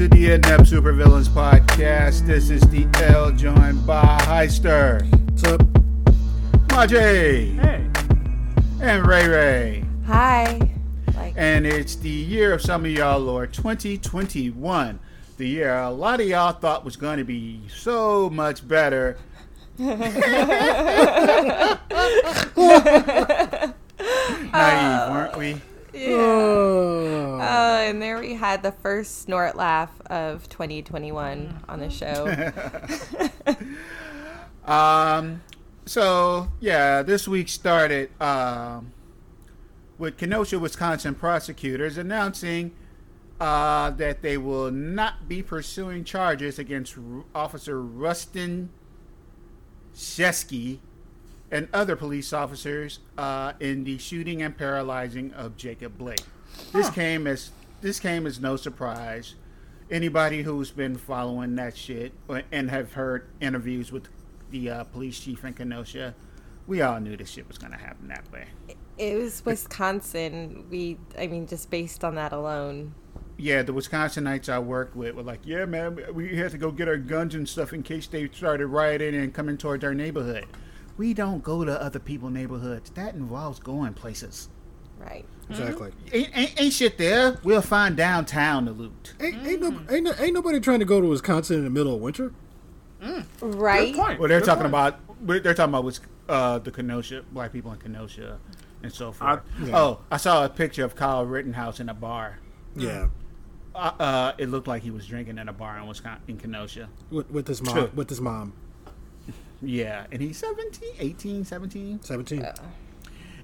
To the Inept Supervillains podcast. This is the L joined by Heister, What's up? Majay, Hey. and Ray Ray. Hi. Like, And it's the year of some of y'all, Lord, 2021. The year a lot of y'all thought was going to be so much better. Naive, weren't we? Oh. uh, and there we had the first snort laugh of 2021 on the show. Um, so yeah, this week started um, with Kenosha, Wisconsin prosecutors announcing uh, that they will not be pursuing charges against R- Officer Rusten Sheskey and other police officers uh, in the shooting and paralyzing of Jacob Blake. This came as this came as no surprise. Anybody who's been following that shit and have heard interviews with the uh, police chief in Kenosha, we all knew this shit was going to happen that way. it was Wisconsin. We, I mean, just based on that alone. Yeah, the Wisconsinites I worked with were like, "Yeah, man, we had to go get our guns and stuff in case they started rioting and coming towards our neighborhood." We don't go to other people's neighborhoods. That involves going places. Right. Exactly. Ain't, ain't, ain't shit there. We'll find downtown to loot. Ain't, ain't, no, ain't, no, ain't nobody trying to go to Wisconsin in the middle of winter. Right. Well, they're talking about they're talking about was uh, the Kenosha black people in Kenosha and so forth. yeah. Oh, I saw a picture of Kyle Rittenhouse in a bar. Yeah. Uh, uh, it looked like he was drinking in a bar in Wisconsin, in Kenosha. With, with his mom. True. With his mom. Yeah, and he's 17, 18, 17. 17.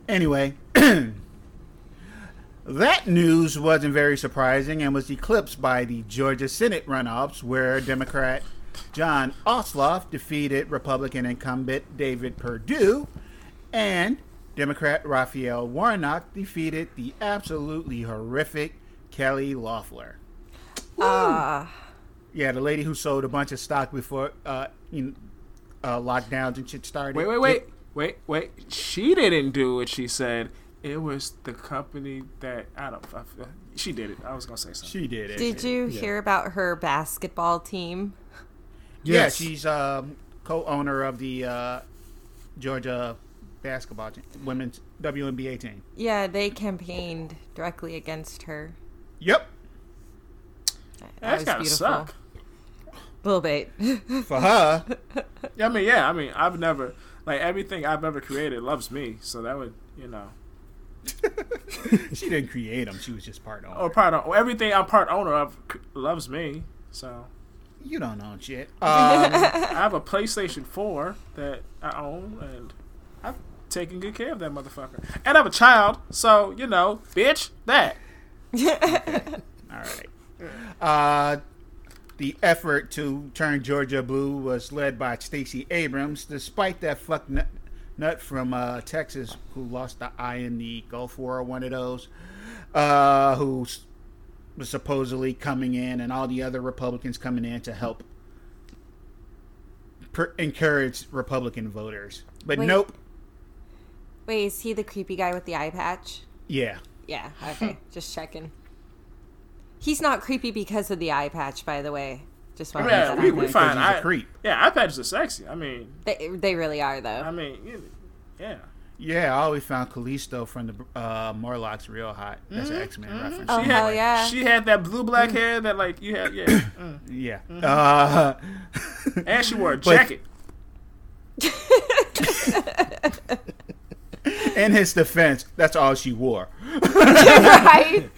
Anyway, that news wasn't very surprising and was eclipsed by the Georgia Senate runoffs, where Democrat Jon Ossoff defeated Republican incumbent David Perdue, and Democrat Raphael Warnock defeated the absolutely horrific Kelly Loeffler. Ah. Yeah, the lady who sold a bunch of stock before uh, you know, uh, lockdowns and shit started. Wait, wait, wait, wait, wait. She didn't do what she said. It was the company that I don't. I, she did it. I was gonna say something. She did it. Did you hear about her basketball team? Yes. Yeah, she's um, co-owner of the uh, Georgia basketball team, women's WNBA team. Yeah, they campaigned directly against her. Yep, That That's was gotta beautiful. suck. A little bit. for her. Yeah, I mean, yeah. I mean, I've never like everything I've ever created loves me. So that would, you know, she didn't create them; she was just part owner. or part of everything I'm part owner of loves me. So You don't own shit. Um, I have a PlayStation 4 that I own, and I've taken good care of that motherfucker. And I have a child, so you know, bitch, that. all right. Uh, the effort to turn Georgia blue was led by Stacey Abrams, despite that fuck nut, nut from uh, Texas who lost the eye in the Gulf War, one of those, uh, who was supposedly coming in, and all the other Republicans coming in to help per- encourage Republican voters. But Wait. nope. Wait, is he the creepy guy with the eye patch? Yeah. Yeah, okay. just checking. He's not creepy because of the eye patch, by the way. Just want to Yeah, that we, out we find he's a I, creep. Yeah, iPads are sexy. I mean, They, they really are, though. I mean, yeah. Yeah, I always found Callisto from the uh, Morlocks real hot. That's an X Men reference. Oh, She hell had, yeah. She had that blue black hair that like you had, yeah. Mm. Yeah. Uh, And she wore a jacket. in his defense, that's all she wore. right?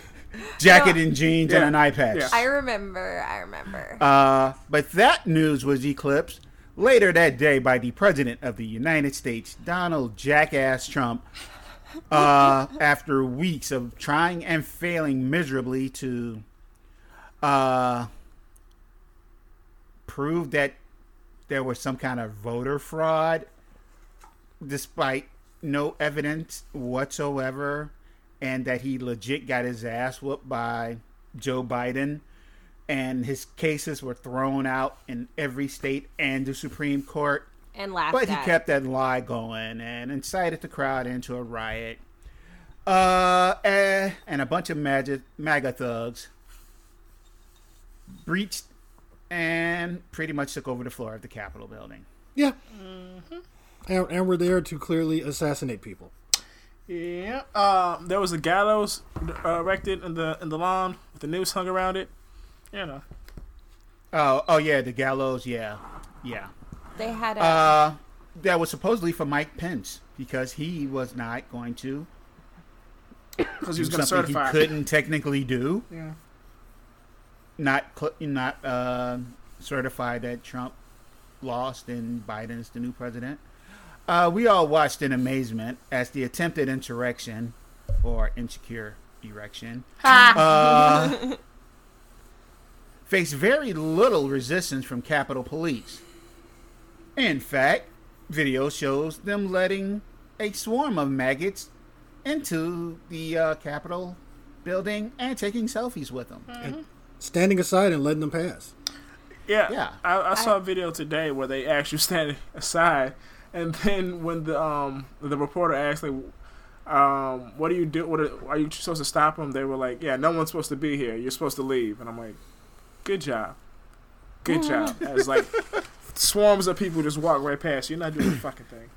Jacket and jeans and an eye patch. Yeah. I remember. I remember. Uh, but that news was eclipsed later that day by the President of the United States, Donald Jackass Trump, uh, after weeks of trying and failing miserably to uh, prove that there was some kind of voter fraud, despite no evidence whatsoever, and that he legit got his ass whooped by Joe Biden, and his cases were thrown out in every state and the Supreme Court. And laughed But he at. kept that lie going and incited the crowd into a riot. Uh, eh, and a bunch of MAGA, MAGA thugs breached and pretty much took over the floor of the Capitol building. Yeah. And, and we're there to clearly assassinate people. Yeah. Um, there was a gallows uh, erected in the in the lawn with the noose hung around it. You know. Oh, oh yeah, the gallows. Yeah, yeah. They had a. Uh, that was supposedly for Mike Pence because he was not going to Because he was going to something certify. he couldn't technically do. Yeah. Not cl- not uh, certify that Trump lost and Biden's the new president. Uh, we all watched in amazement as the attempted insurrection or insecure erection uh, faced very little resistance from Capitol Police. In fact, video shows them letting a swarm of maggots into the uh, Capitol building and taking selfies with them. Standing aside and letting them pass. Yeah, Yeah. I, I saw a video today where they actually standing aside, and then when the um the reporter asked like, um, what do you do? What are, are you supposed to stop them? They were like, yeah, no one's supposed to be here. You're supposed to leave. And I'm like, good job, good job. As like swarms of people just walk right past you. You're not doing a fucking thing.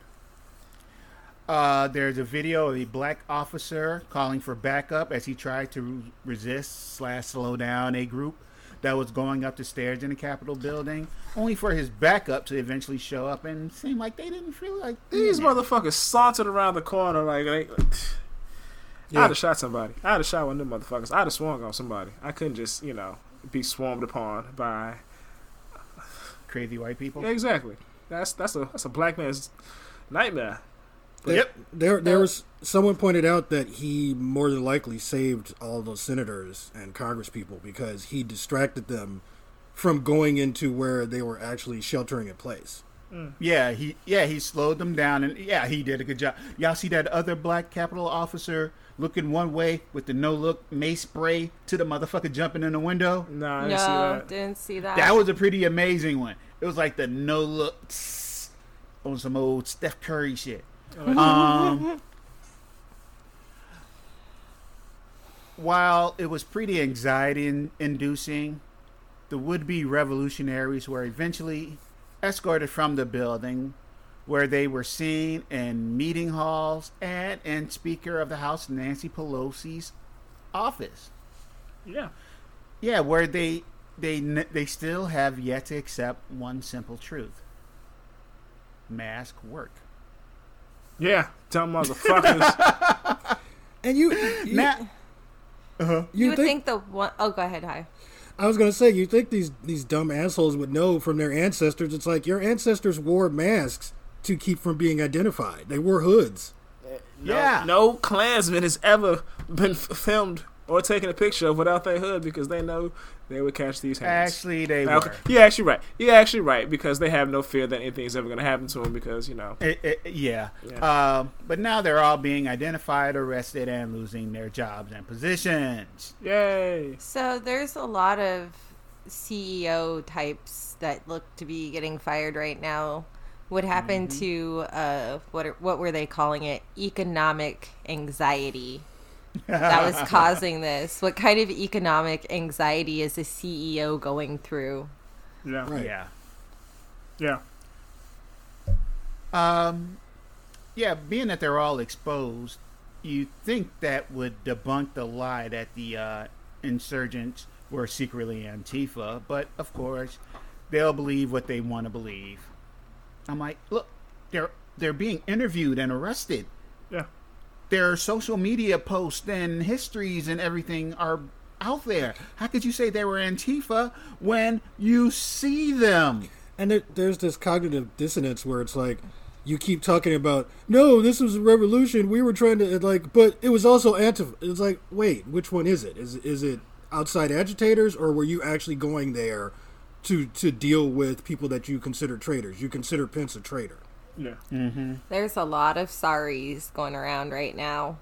Uh, there's a video of a black officer calling for backup as he tried to resist slash slow down a group that was going up the stairs in the Capitol building, only for his backup to eventually show up and seem like they didn't feel like These doing it. motherfuckers sauntered around the corner like, like Yeah. I'd have shot somebody. I'd have shot one of them motherfuckers. I'd have swung on somebody. I couldn't just, you know, be swarmed upon by. crazy white people. Yeah, exactly. That's that's a that's a black man's nightmare. Yep. There, there was someone pointed out that he more than likely saved all those senators and congresspeople because he distracted them from going into where they were actually sheltering in place. Mm. Yeah, he yeah he slowed them down and yeah he did a good job. Y'all see that other black Capitol officer looking one way with the no look mace spray to the motherfucker jumping in the window? Nah, I didn't see no, that. didn't see that. That was a pretty amazing one. It was like the no look on some old Steph Curry shit. Um, while it was pretty anxiety inducing, the would be revolutionaries were eventually escorted from the building where they were seen in meeting halls and in Speaker of the House Nancy Pelosi's office. Yeah. Yeah, where they they they still have yet to accept one simple truth: mask work. Yeah. Dumb motherfuckers. And you, you, Now, you uh-huh. you would think, think, the one oh go ahead, hi. I was gonna say you think these these dumb assholes would know from their ancestors? It's like your ancestors wore masks to keep from being identified. They wore hoods. Eh, no- Yeah. No, Klansman has ever been filmed or taken a picture of without their hood because they know they would catch these hands. actually, they Okay, were. You're actually right. You're actually right because they have no fear that anything's ever going to happen to them because you know. It- it- yeah. Yeah. Um, but now they're all being identified, arrested, and losing their jobs and positions. Yay! So there's a lot of CEO types that look to be getting fired right now. What happened Mm-hmm. to uh, what are- what were they calling it? Economic anxiety that was causing this. What kind of economic anxiety is a CEO going through? Yeah, Right. Yeah. yeah. Um, yeah, being that they're all exposed, you think that would debunk the lie that the uh, insurgents were secretly Antifa, but of course, they'll believe what they want to believe. I'm like, look, they're they're being interviewed and arrested. Their social media posts and histories and everything are out there. How could you say they were Antifa when you see them? And there, there's this cognitive dissonance where it's like you keep talking about no, this was a revolution. We were trying to like, but it was also Antifa. It's like, wait, which one is it? Is is it outside agitators or were you actually going there to to deal with people that you consider traitors. You consider Pence a traitor. Yeah. Mm-hmm. There's a lot of sorries going around right now.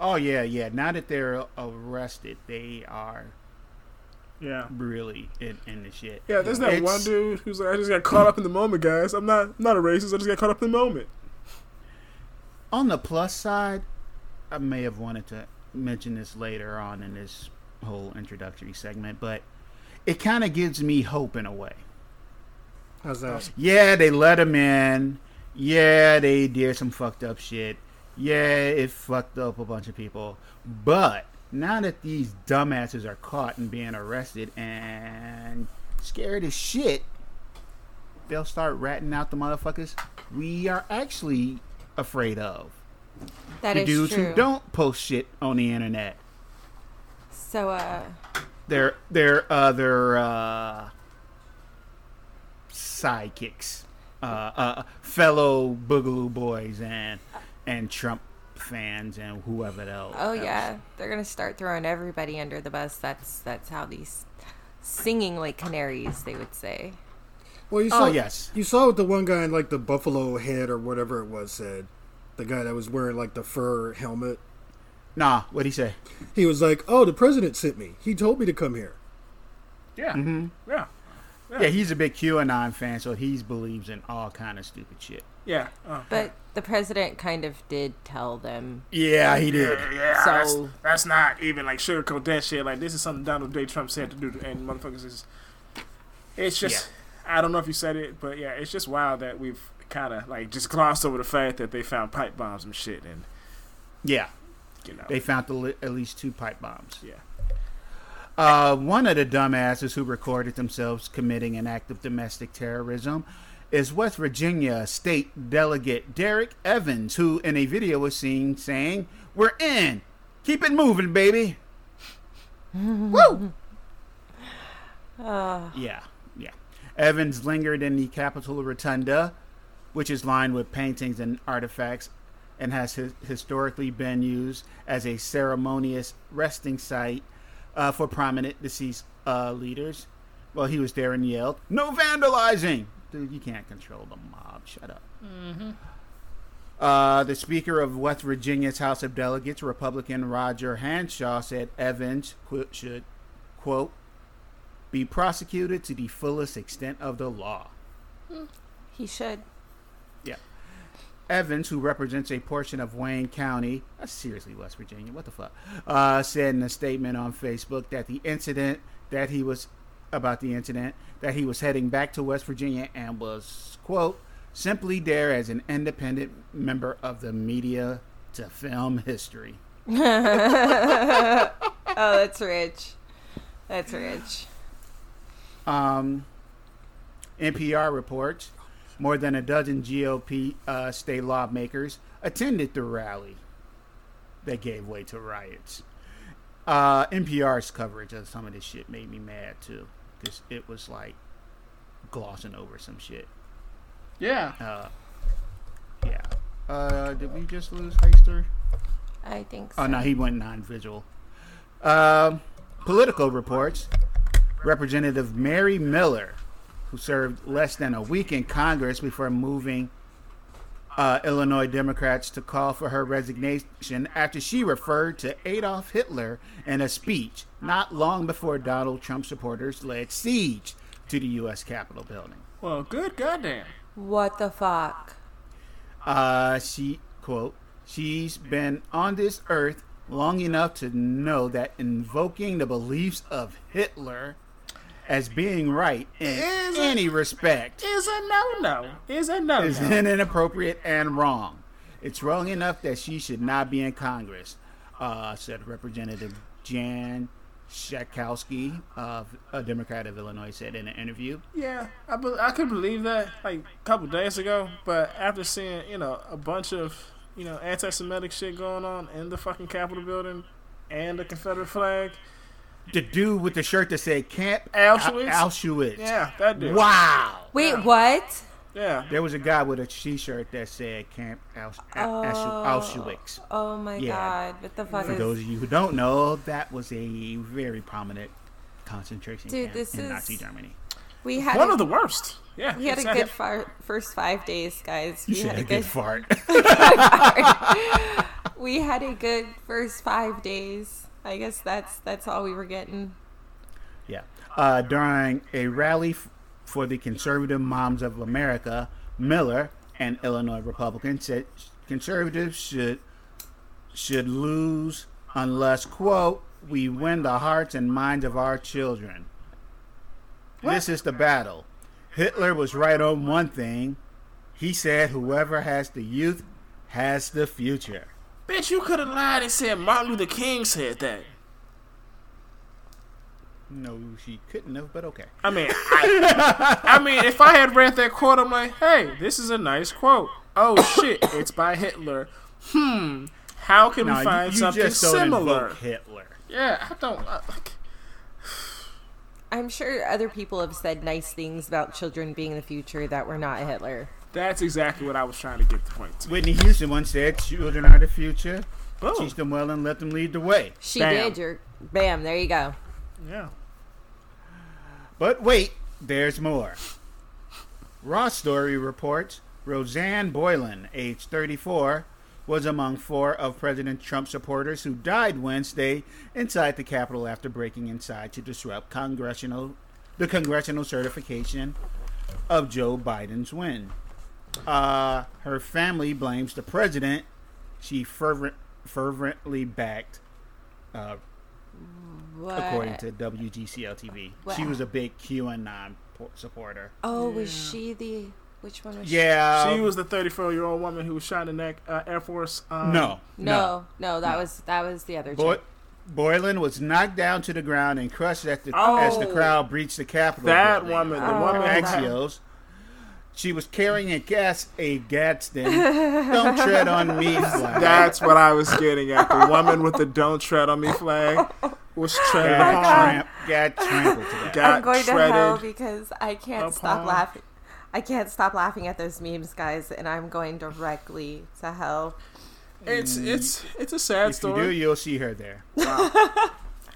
Oh yeah, yeah. Now that they're arrested, they are Yeah. really in, in the shit. Yeah, there's that It's- one dude who's like, I just got caught up in the moment, guys. I'm not I'm not a racist. I just got caught up in the moment. On the plus side, I may have wanted to mention this later on in this whole introductory segment, but it kind of gives me hope in a way. How's that? Yeah, they let him in. Yeah, they did some fucked up shit. Yeah, it fucked up a bunch of people. But now that these dumbasses are caught and being arrested and scared as shit, they'll start ratting out the motherfuckers we are actually afraid of. That the is dudes true. who don't post shit on the internet. So, uh, They're they're other uh, sidekicks, uh, uh, fellow Boogaloo boys and and Trump fans and whoever else. oh yeah, they're gonna start throwing everybody under the bus. That's that's how these singing like canaries, they would say. Well, you Oh, saw yes. you saw what the one guy in like the buffalo head or whatever it was said. The guy that was wearing like the fur helmet. Nah, what'd he say? He was like, "Oh, the president sent me. He told me to come here." Yeah. Mm-hmm. Yeah. Yeah, he's a big QAnon fan, so he believes in all kind of stupid shit. Yeah. Uh, But the president kind of did tell them. Yeah, he did. yeah, So- that's, that's not even like sugarcoat that shit. Like this is something Donald J. Trump said to do, and motherfuckers is. It's just, I don't know if you said it, but yeah, it's just wild that we've kind of like just glossed over the fact that they found pipe bombs and shit, and Yeah, you know, they found the, li- at least two pipe bombs. yeah, Uh, one of the dumbasses who recorded themselves committing an act of domestic terrorism is West Virginia State Delegate Derrick Evans, who in a video was seen saying, We're in! Keep it moving, baby! Woo! Yeah, yeah. Evans lingered in the Capitol Rotunda, which is lined with paintings and artifacts and has his, historically been used as a ceremonious resting site uh, for prominent deceased uh, leaders. Well, he was there and yelled, "No vandalizing!" Dude, you can't control the mob. Shut up. Uh, the Speaker of West Virginia's House of Delegates, Republican Roger Hanshaw, said Evans qu- should, quote, be prosecuted to the fullest extent of the law. He should. Evans, who represents a portion of Wayne County, uh, seriously, West Virginia, what the fuck, uh, said in a statement on Facebook that the incident that he was about the incident that he was heading back to West Virginia and was quote simply there as an independent member of the media to film history. Oh, that's rich. That's rich. Um, NPR reports more than a dozen GOP uh, state lawmakers attended the rally that gave way to riots. Uh, NPR's coverage of some of this shit made me mad too, because it was like glossing over some shit. yeah. Uh, yeah. Uh, did we just lose Heister? I think so. Oh no, he went non-visual. Um, Politico reports. Representative Mary Miller, who served less than a week in Congress before moving uh, Illinois Democrats to call for her resignation after she referred to Adolf Hitler in a speech not long before Donald Trump supporters laid siege to the U.S. Capitol building. Well, good goddamn. What the fuck? Uh, she quote, she's been on this earth long enough to know that invoking the beliefs of Hitler as being right in Is any respect Is a no no. Is a no-no. is an inappropriate and wrong. It's wrong enough that she should not be in Congress, uh, said Representative Jan Schakowsky, uh, a Democrat of Illinois, said in an interview. Yeah, I, be- I could believe that like a couple days ago, but after seeing you know a bunch of you know anti-Semitic shit going on in the fucking Capitol building and the Confederate flag, The dude with the shirt that said Camp Auschwitz? Au- Auschwitz. yeah, that dude. Wow. Wait, Yeah. what? Yeah, There was a guy with a T-shirt that said Camp Aus- Au- Ausch- oh. Auschwitz. Oh my Yeah. god! What the fuck For is? those of you who don't know, that was a very prominent concentration Dude, camp this in is- Nazi Germany. We had One a, of the worst. Yeah. we had a good far, first five days, guys. We You had said a a good good fart. we had a good first five days. I guess that's that's all we were getting. Yeah. Uh, during a rally f- for the Conservative Moms of America, Miller, an Illinois Republican, said conservatives should should lose unless quote we win the hearts and minds of our children. This is the battle. Hitler was right on one thing. He said whoever has the youth has the future. Bitch, you could have lied and said Martin Luther King said that. No, she couldn't have, but okay. I mean, I, I mean, if I had read that quote, I'm like, hey, this is a nice quote. Oh shit, it's by Hitler. Hmm, how can No, we find you, something just don't similar? Hitler. Yeah, I don't. Uh, like, I'm sure other people have said nice things about children being the future that were not Hitler. That's exactly what I was trying to get the point to. Whitney Houston once said, "Children are the future. Boom. Teach them well and let them lead the way." She Bam. did. You're bam. There you go. Yeah. But wait, there's more. Raw Story reports Rosanne Boyland, age 34, was among four of President Trump's supporters who died Wednesday inside the Capitol after breaking inside to disrupt congressional the congressional certification of Joe Biden's win. Uh, her family blames the president. She fervent, fervently backed uh, What? according to WGCL TV. She was a big QAnon supporter. Oh, was she the? Which one was? She? Yeah, she was the 34 year old woman who was shot in the neck, uh, Air Force. Um, no, She? No, no, that was that was the other. Boy, chick. Boyland was knocked down to the ground and crushed as the, as the Oh. crowd breached the Capitol. That building. woman, the Oh. woman. who had- Axios. She was carrying a gas, a Gadsden. Don't tread on me flag. That's what I was getting at. The woman with the "Don't tread on me" flag was treaded got, upon. tramp, got trampled to death. I'm going to hell because I can't stop laughing. I can't stop laughing at those memes, guys, and I'm going directly to hell. It's mm. it's it's a sad If you story. do, you'll see her there.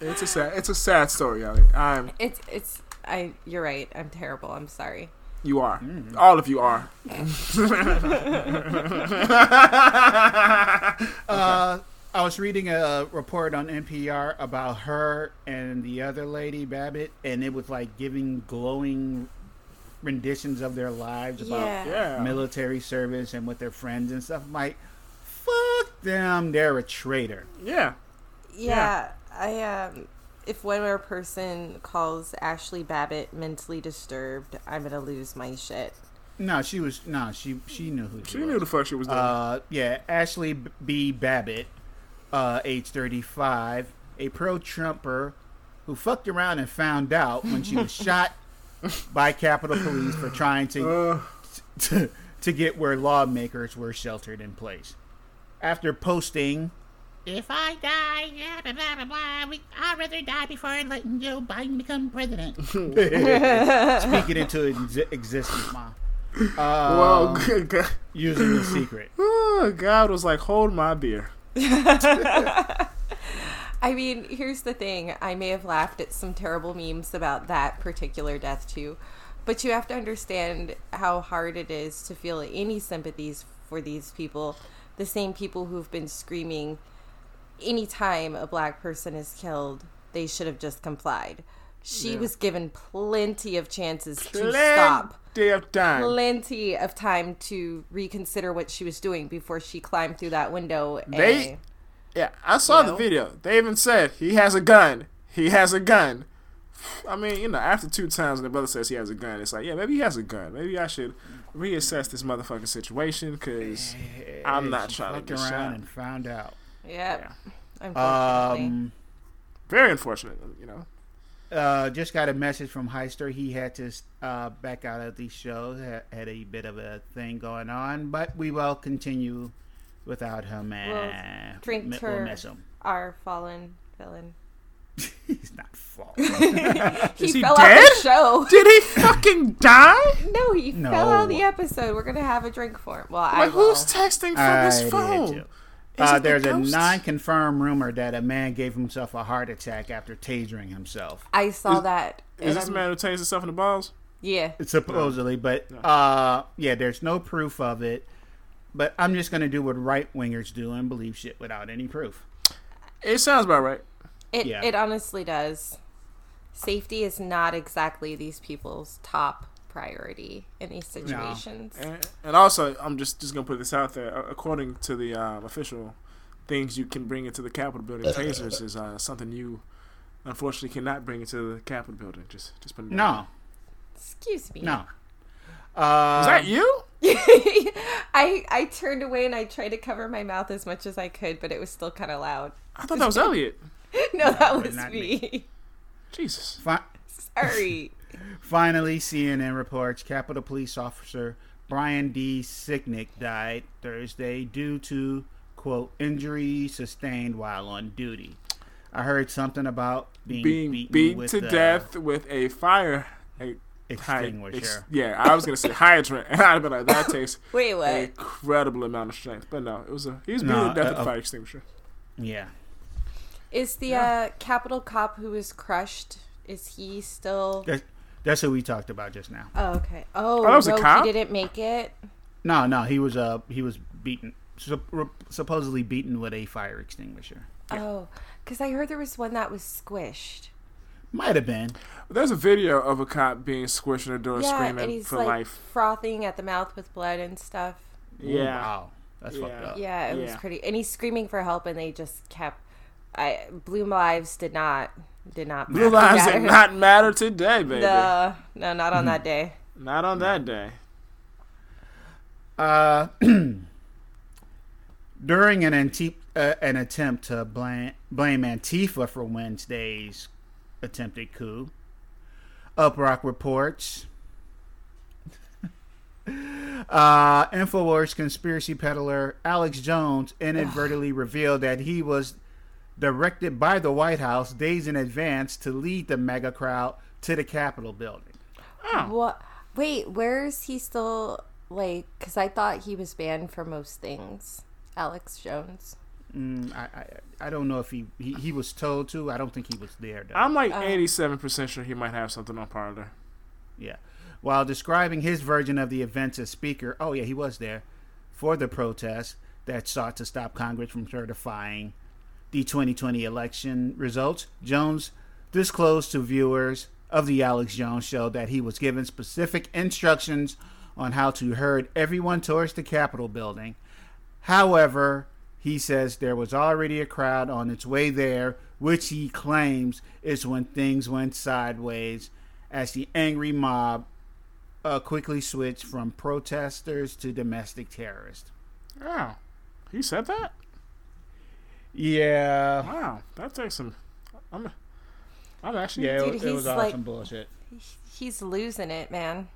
It's a sad it's a sad story, Ali. I'm It's it's I. You're right. I'm terrible. I'm sorry. You are. Mm. All of you are. Uh, I was reading a report on NPR about her and the other lady, Babbitt, and it was like giving glowing renditions of their lives about Yeah. Yeah. military service and with their friends and stuff. I'm like, fuck them, they're a traitor. Yeah. Yeah, I um. If one more person calls Ashley Babbitt mentally disturbed, I'm gonna lose my shit. No, she was no, she she knew who she, She was. knew the fuck she was doing. Uh, yeah, Ashley B. Babbitt, uh, age 35, a pro Trumper who fucked around and found out when she was shot by Capitol Police for trying to, Uh, to, to get where lawmakers were sheltered in place. After posting, If I die, yeah, blah, blah, blah, blah, we, I'd rather die before letting Joe Biden become president. Speaking into ex- existence, Mom. well, Um, good God. using the secret. Oh, God was like, hold my beer. I mean, here's the thing. I may have laughed at some terrible memes about that particular death too, but you have to understand how hard it is to feel any sympathies for these people, the same people who've been screaming anytime a black person is killed, they should have just complied. She was given plenty of chances to stop. Plenty of time. Plenty of time to reconsider what she was doing before she climbed through that window. They- and- Yeah, I saw the know? video. They even said he has a gun. He has a gun. I mean, you know, after two times when the brother says he has a gun, it's like, yeah, maybe he has a gun. Maybe I should reassess this motherfucking situation because I'm not trying to fucked get around shot. and found out. Yep. Unfortunately. Um, Very unfortunate, you know. uh, just got a message from Heister. He had to uh, back out of the show. Had, had a bit of a thing going on, but we will continue without him. And drink mi- we'll miss him. Our fallen villain. He's not fallen. He, he fell dead? off the show. Did he fucking die? No, he No. fell out of the episode. We're gonna have a drink for him. Well, I will. who's texting from I his did phone? Too. Uh, it the there's a ghost? non-confirmed rumor that a man gave himself a heart attack after tasering himself. I saw that. Is and this I'm- the man who takes himself in the balls? Yeah. supposedly, but uh, yeah, there's no proof of it. But I'm just gonna do what right wingers do and believe shit without any proof. It sounds about right. It Yeah. it honestly does. Safety is not exactly these people's top priority in these situations. And, and also, I'm just just gonna put this out there. According to the um, official things you can bring into the Capitol building, tasers is uh, something you unfortunately cannot bring into the Capitol building. Just just put it No, Excuse me. no. Uh, Is that you? I I turned away and I tried to cover my mouth as much as I could, but it was still kind of loud. I thought that was Elliot. No, that was not me. Jesus. fi- Sorry. Finally, CNN reports Capitol Police Officer Brian D. Sicknick died Thursday due to quote injury sustained while on duty. I heard something about being, Being beaten, beaten with to a death with a fire. A extinguisher. ex- yeah, I was gonna say hydrant, and I'd be like, that takes Wait, an incredible amount of strength. But no, it was a he was beaten No, to death with uh, a fire extinguisher. yeah. Is the uh, Capitol cop who was crushed? Is he still? That's, that's what we talked about just now. Oh, okay. Oh, that was a no, cop? he didn't make it. No, no, he was uh he was beaten, sup- supposedly beaten with a fire extinguisher. Oh, because I heard there was one that was squished. Might have been. There's a video of a cop being squished in the door, yeah, screaming and he's for like life. frothing at the mouth with blood and stuff. Ooh, Yeah. wow, that's fucked up. Yeah, it was pretty. And he's screaming for help, and they just kept. I Blue Lives did not did not. Blue lives matter. did not matter today, baby. No, no, not on that day. Not on that day. Uh, during an anti- uh, an attempt to blame blame Antifa for Wednesday's attempted coup, Uproxx reports. Uh, Infowars conspiracy peddler Alex Jones inadvertently revealed that he was directed by the White House days in advance to lead the MAGA crowd to the Capitol building. Oh. What? Wait, where is he still? Like, because I thought he was banned for most things. Alex Jones. Mm, I, I I don't know if he, he he was told to. I don't think he was there though. I'm like Oh. 87% sure he might have something on Parler. Yeah. While describing his version of the events as speaker, oh yeah, he was there for the protest that sought to stop Congress from certifying the 2020 election results. Jones disclosed to viewers of the Alex Jones show that he was given specific instructions on how to herd everyone towards the Capitol building. However, he says there was already a crowd on its way there, which he claims is when things went sideways as the angry mob uh, quickly switched from protesters to domestic terrorists. Oh. He said that? Yeah. Wow. That takes some. I'm, I'm actually. Yeah, it, Dude, was- it was awesome like- bullshit. He's losing it, man.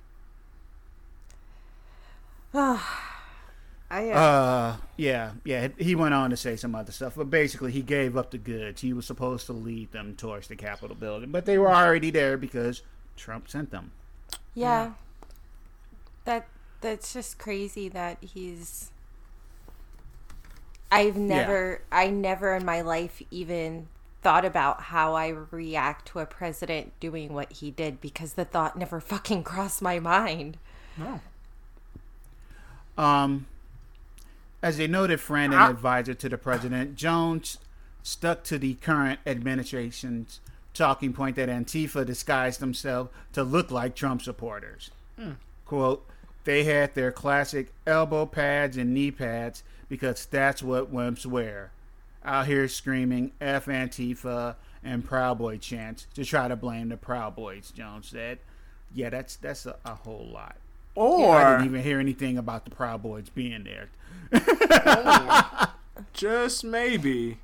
I uh, Uh, yeah, yeah. He went on to say some other stuff, but basically, he gave up the goods. He was supposed to lead them towards the Capitol building, but they were already there because Trump sent them. yeah. That that's just crazy that he's. I've never, I never in my life even thought about how I react to a president doing what he did because the thought never fucking crossed my mind. No. Um, as a noted friend and advisor to the president, Jones stuck to the current administration's talking point that Antifa disguised themselves to look like Trump supporters. Quote, they had their classic elbow pads and knee pads because that's what wimps wear. Out here screaming F Antifa and Proud Boy chants to try to blame the Proud Boys, Jones said. Yeah, that's that's a, a whole lot. Or I didn't even hear anything about the Proud Boys being there. just maybe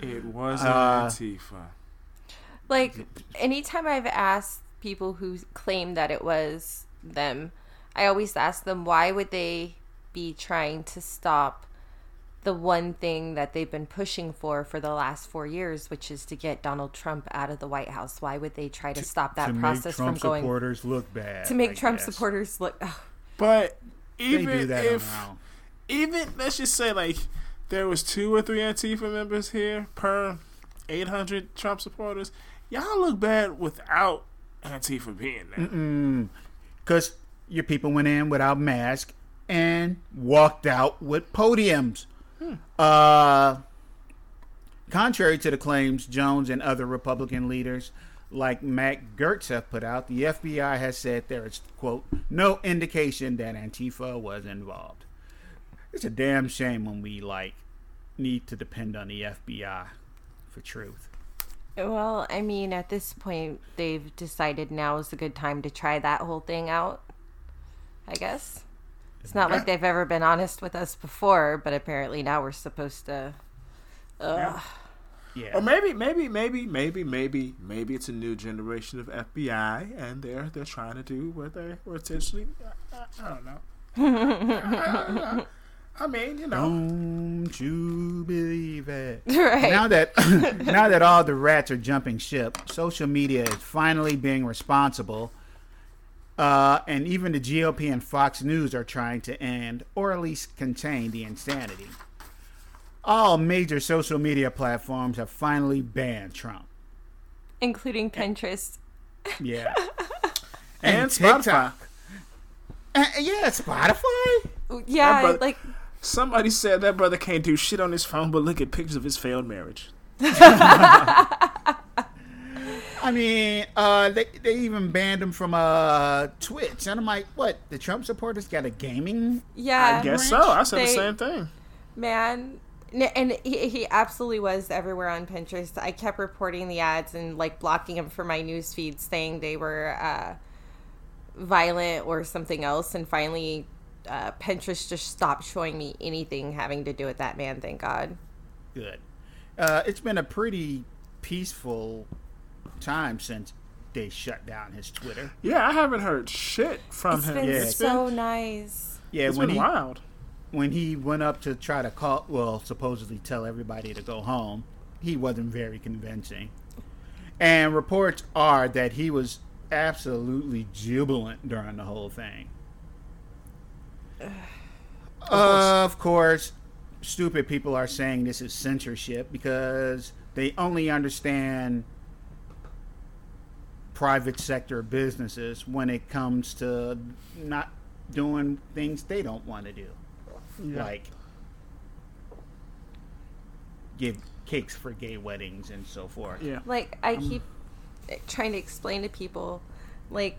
it wasn't Uh, Antifa. Like anytime I've asked people who claim that it was them, I always ask them why would they be trying to stop the one thing that they've been pushing for for the last 4 years, which is to get Donald Trump out of the White House. Why would they try to, stop that process? to process make Trump from going supporters look bad. to make I Trump guess. supporters look ugh. But They even do that if. on their own. even let's just say like there was two or three Antifa members here per 800 Trump supporters. Y'all look bad without Antifa being there. Mm, because your people went in without mask and walked out with podiums. Uh, contrary to the claims Jones and other Republican leaders like Matt Gaetz have put out, the FBI has said there is, quote, no indication that Antifa was involved. It's a damn shame when we, like, need to depend on the FBI for truth. Well, I mean, at this point, they've decided now is a good time to try that whole thing out. I guess. It's not like they've ever been honest with us before, but apparently now we're supposed to. Ugh. Yeah. Or maybe, maybe, maybe, maybe, maybe, maybe it's a new generation of FBI, and they're they're trying to do what they were essentially. I, I don't know. I mean, you know, Don't you believe it? Right. Now that now that all the rats are jumping ship, social media is finally being responsible. Uh, and even the GOP and Fox News are trying to end, or at least contain, the insanity. All major social media platforms have finally banned Trump. Including Pinterest. Yeah. and Spotify. Uh, yeah, Spotify. Yeah, brother- like Somebody said that brother can't do shit on his phone but look at pictures of his failed marriage. I mean, uh, they they even banned him from uh Twitch, and I'm like, what? The Trump supporters got a gaming? yeah. I guess so. I said the same thing. man and he, he absolutely was everywhere on pinterest i kept reporting the ads and like blocking them for my news feed saying they were uh, violent or something else and finally uh, pinterest just stopped showing me anything having to do with that man thank god Good. Uh, it's been a pretty peaceful time since they shut down his Twitter. Yeah, I haven't heard shit from it's him. been Yeah. It's so been, nice Yeah, it's when been he wild. when he went up to try to call, well, supposedly tell everybody to go home, he wasn't very convincing. And reports are that he was absolutely jubilant during the whole thing. Of course, stupid people are saying this is censorship because they only understand private sector businesses when it comes to not doing things they don't want to do Yeah. like give cakes for gay weddings and so forth. yeah. like i keep trying to explain to people like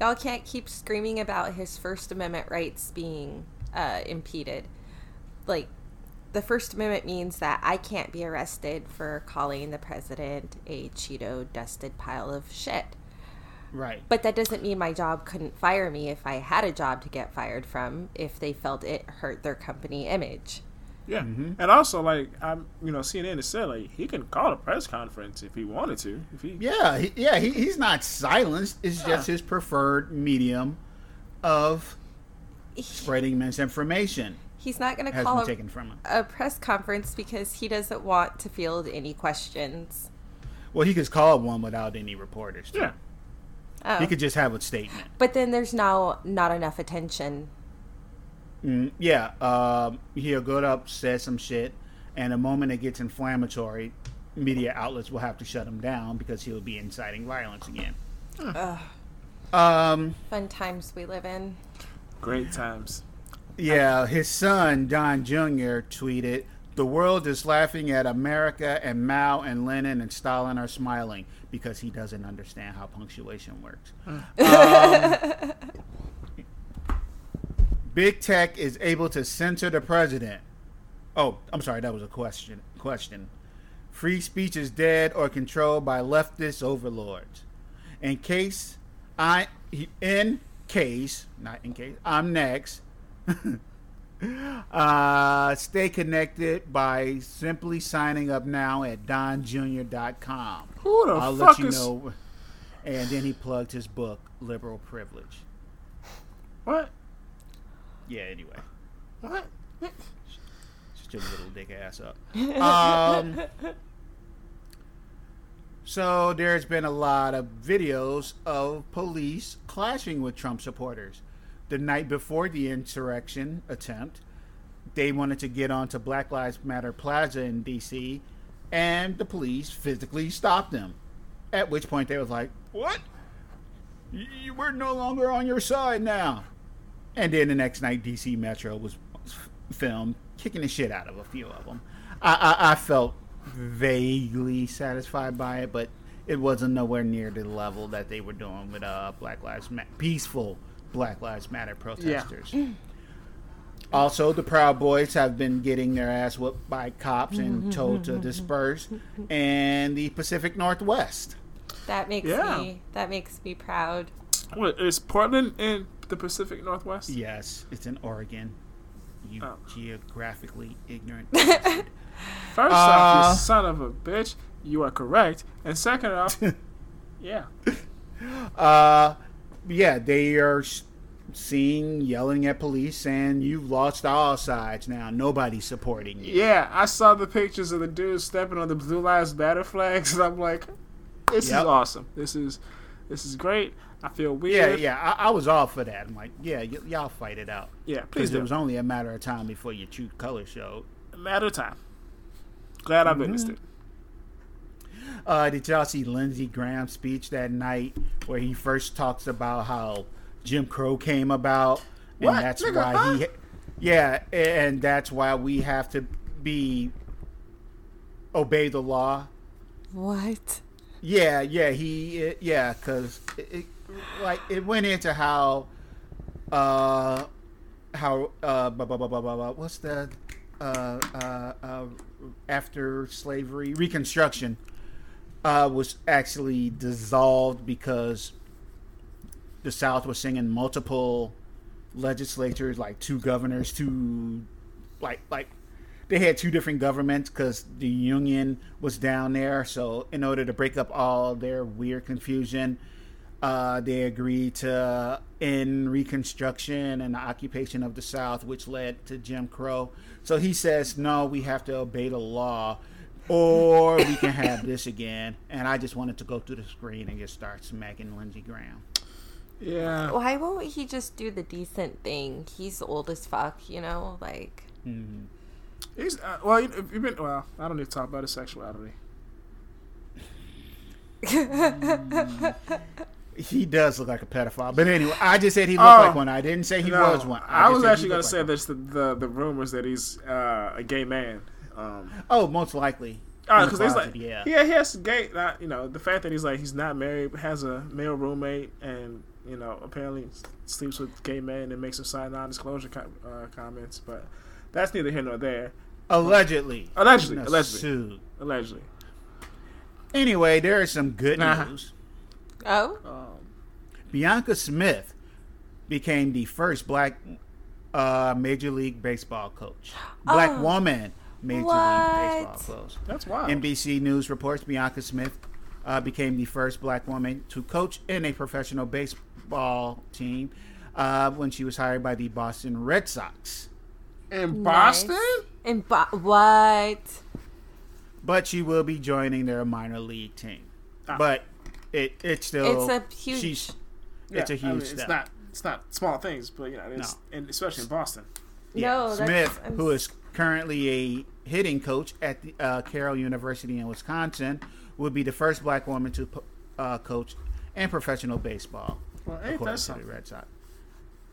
y'all can't keep screaming about his first amendment rights being uh, impeded like the first amendment means that i can't be arrested for calling the president a cheeto dusted pile of shit Right. but that doesn't mean my job couldn't fire me if i had a job to get fired from if they felt it hurt their company image Yeah, Mm-hmm. and also like I'm, you know, CNN has said like he can call a press conference if he wanted to. If he, Yeah, he, yeah, he, he's not silenced. It's just his preferred medium of spreading misinformation he's not going to call a, taken from him. a press conference because he doesn't want to field any questions Well, he could call one without any reporters. Too. yeah, Oh. He could just have a statement. But then there's now not enough attention. Mm, yeah, um, he'll go up, say some shit, and the moment it gets inflammatory, media outlets will have to shut him down because he'll be inciting violence again. Um, Fun times we live in. great times. Yeah, his son Don Jr. tweeted, "The world is laughing at America, and Mao and Lenin and Stalin are smiling because he doesn't understand how punctuation works." Um, Big tech is able to censor the president. Oh, I'm sorry, that was a question. Question. Free speech is dead or controlled by leftist overlords. In case I in case, not in case, I'm next. uh, stay connected by simply signing up now at donjr.com. Who the I'll fuck let you is know. And then he plugged his book, Liberal Privilege. what? Yeah, anyway. What? Shut your little dick ass up. Um, so there's been a lot of videos of police clashing with Trump supporters. The night before the insurrection attempt, they wanted to get onto Black Lives Matter Plaza in D.C., and the police physically stopped them. At which point they was like, "What? Y- y- We're no longer on your side now. And then the next night, DC Metro was filmed kicking the shit out of a few of them. I, I, I felt vaguely satisfied by it, but it wasn't nowhere near the level that they were doing with uh, Black Lives Ma- peaceful Black Lives Matter protesters. Also, the Proud Boys have been getting their ass whooped by cops and told to disperse, and the Pacific Northwest. That makes Yeah. me that makes me proud. What is Portland in the Pacific Northwest? Yes, it's in Oregon. You Oh. geographically ignorant. First off, Uh, you son of a bitch, you are correct. And second off, yeah, uh, yeah, they are s- seen yelling at police, and you've lost all sides now. Nobody's supporting you. yeah. I saw the pictures of the dude stepping on the Blue Lives Matter flags, and I'm like, this Yep. is awesome. This is this is great. I feel weird. yeah, I, I was all for that. I'm like, yeah, y- y'all fight it out. yeah. Please Because it was only a matter of time before your true color showed. Matter of time. Glad I Mm-hmm. witnessed it. Uh, did y'all see Lindsey Graham's speech that night where he first talks about how Jim Crow came about, and What? that's Nigga, why huh? he, yeah, and that's why we have to be obey the law. What? Yeah, yeah, he, it, yeah, because it, it, like it went into how, uh, how uh, blah, blah, blah, blah, blah, blah, what's the, uh, uh, uh, after slavery Reconstruction, uh, was actually dissolved because the South was singing multiple legislatures, like two governors, two, like, like they had two different governments because the union was down there. So in order to break up all their weird confusion, uh, they agreed to end Reconstruction and the occupation of the South, which led to Jim Crow. So he says, no, we have to obey the law, or we can have this again. And I just wanted to go through the screen and just start smacking Lindsey Graham. Yeah. Why won't he just do the decent thing? He's old as fuck, you know? Like, He's uh, well. You, you've been well. I don't need to talk about his sexuality. He does look like a pedophile. But anyway, I just said he looked Oh. like one. I didn't say he No, was one. I, just was actually going to say like this the, the the rumors that he's uh, a gay man. Um, Oh, most likely. because he's like, yeah. yeah, he has gay. Not, you know, the fact that he's like he's not married, has a male roommate, and you know apparently sleeps with gay men and makes him sign non-disclosure com- uh, comments. But that's neither here nor there. Allegedly. Allegedly, In a allegedly, suit. allegedly. Anyway, there is some good Nah. news. oh? Um, Bianca Smith became the first black uh, Major League Baseball coach. Black Oh. woman Major What? League Baseball coach. that's wild. NBC News reports Bianca Smith uh, became the first black woman to coach in a professional baseball team uh, when she was hired by the Boston Red Sox. in Nice. Boston. In Bo- what? But she will be joining their minor league team. Ah. But it it's still It's a huge- she's it's a huge I mean, step. It's not. It's not small things, but you know, it's and especially in Boston. No, Smith, who is currently a hitting coach at the uh, Carroll University in Wisconsin, will be the first black woman to uh, coach in professional baseball, Well, according to the something? Red Sox.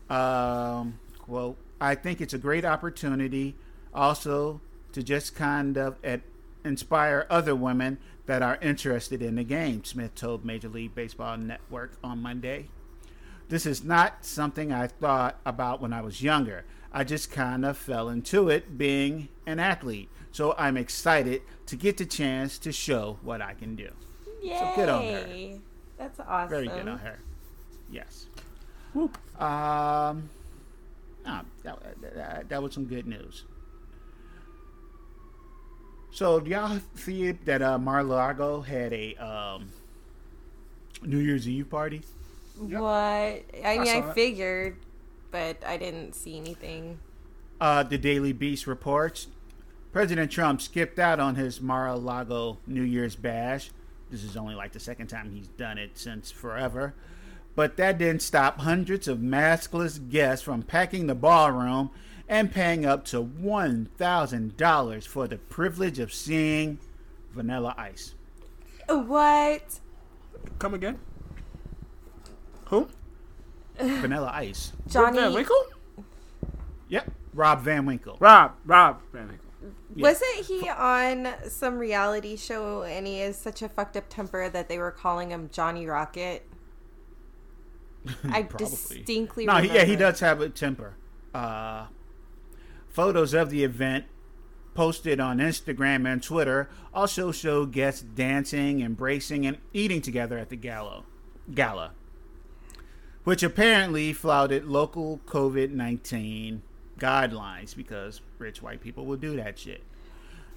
Um, well, I think it's a great opportunity also to just kind of at, inspire other women that are interested in the game, Smith told Major League Baseball Network on Monday. This is not something I thought about when I was younger. I just kind of fell into it being an athlete. So I'm excited to get the chance to show what I can do. Yay. good on her. That's awesome. Very good on her. Yes. Um, ah, that, that, that was some good news. So, do y'all see that uh, Mar-a-Lago had a um, New Year's Eve party? What? I mean, I, that. figured, but I didn't see anything. Uh, the Daily Beast reports President Trump skipped out on his Mar-a-Lago New Year's bash. This is only like the second time he's done it since forever. But that didn't stop hundreds of maskless guests from packing the ballroom and paying up to $1,000 for the privilege of seeing Vanilla Ice. What? Come again? Who? Vanilla Ice. Johnny Johnny Van Winkle? Yep, Rob Van Winkle. Rob. Rob Van Winkle. Wasn't he on some reality show and he is such a fucked up temper that they were calling him Johnny Rocket? I Probably. distinctly No, he, remember. yeah, he does have a temper. Uh, photos of the event posted on Instagram and Twitter also show guests dancing, embracing, and eating together at the gala, gala which apparently flouted local COVID 19 guidelines because rich white people will do that shit.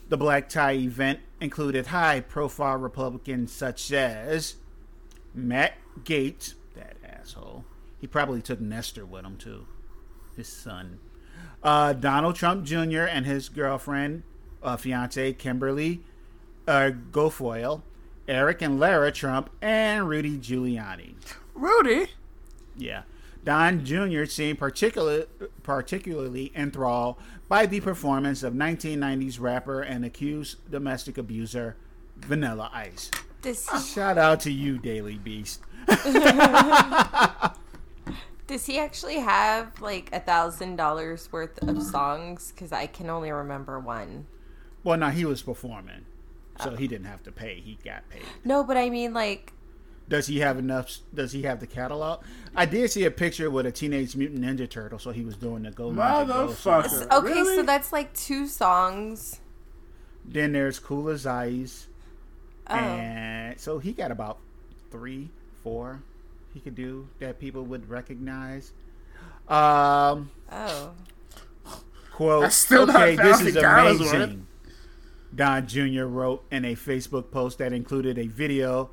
The black tie event included high profile Republicans such as Matt Gaetz, that asshole. He probably took Nestor with him too, his son. Uh, Donald Trump Jr. and his girlfriend, uh, fiance Kimberly uh, Eric and Lara Trump, and Rudy Giuliani. Rudy? Yeah. Don Jr. seemed particular, particularly enthralled by the performance of 1990s rapper and accused domestic abuser Vanilla Ice. Does he, Shout out to you, Daily Beast. does he actually have like a thousand dollars worth of songs? Because I can only remember one. Well, no, he was performing, so oh. he didn't have to pay. He got paid. No, but I mean like Does he have enough? Does he have the catalog? I did see a picture with a Teenage Mutant Ninja Turtle, so he was doing the Go Ninja Go song. Motherfucker. okay, Really? so that's like two songs. Then there's Cool as Ice, Oh, and so he got about three, four he could do that people would recognize. Um, oh, quote, That's still not okay, this is amazing. Don Jr. wrote in a Facebook post that included a video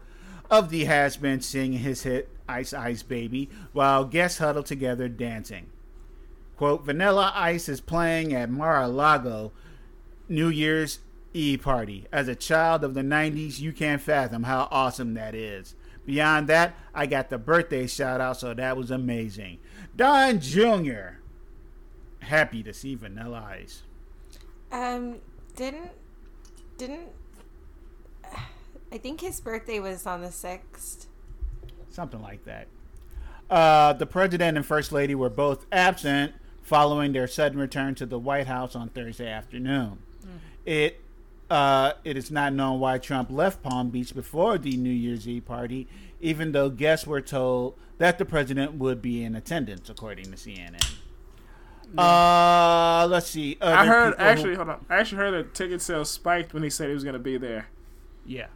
of the has-been singing his hit Ice Ice Baby while guests huddled together dancing. Quote, Vanilla Ice is playing at Mar-a-Lago New Year's Eve party. As a child of the 90s, you can't fathom how awesome that is. Beyond that, I got the birthday shout out, so that was amazing. Don Jr. Happy to see Vanilla Ice. um, didn't didn't I think his birthday was on the sixth. something like that. Uh, the president and first lady were both absent following their sudden return to the White House on Thursday afternoon. It uh, it is not known why Trump left Palm Beach before the New Year's Eve party, even though guests were told that the president would be in attendance, according to CNN. Uh, let's see. I heard people who- actually. Hold on. I actually heard that ticket sales spiked when he said he was going to be there. yeah.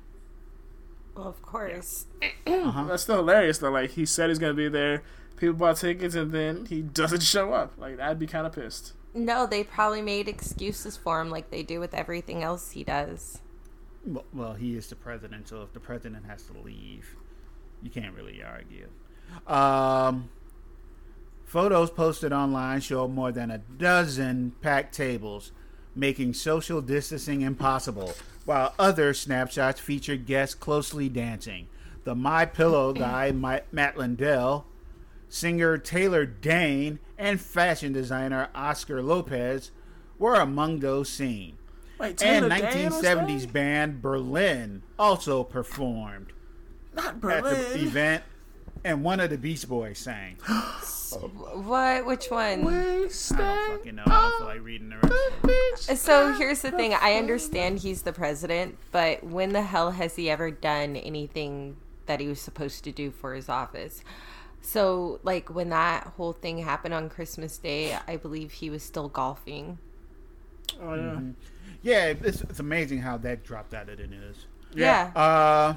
Well, of course. Uh-huh. That's still hilarious though. Like he said he's going to be there. People bought tickets and then he doesn't show up. Like I'd be kind of pissed. No, they probably made excuses for him like they do with everything else he does. Well, well, he is the president, so if the president has to leave, you can't really argue. Um, photos posted online show more than a dozen packed tables, making social distancing impossible, while other snapshots featured guests closely dancing. The My Pillow guy, Matt Lindell, singer Taylor Dayne, and fashion designer Oscar Lopez were among those seen. Wait, and Taylor Dayne was 1970s band Berlin also performed. Not at the event, and one of the Beach Boys sang. What? Which one? We I don't fucking know. I don't feel like reading the rest. So here's the thing. I understand he's the president, but when the hell has he ever done anything that he was supposed to do for his office? So, like, when that whole thing happened on Christmas Day, I believe he was still golfing. Oh yeah. Yeah, it's, it's amazing how that dropped out of the news. Yeah. Uh,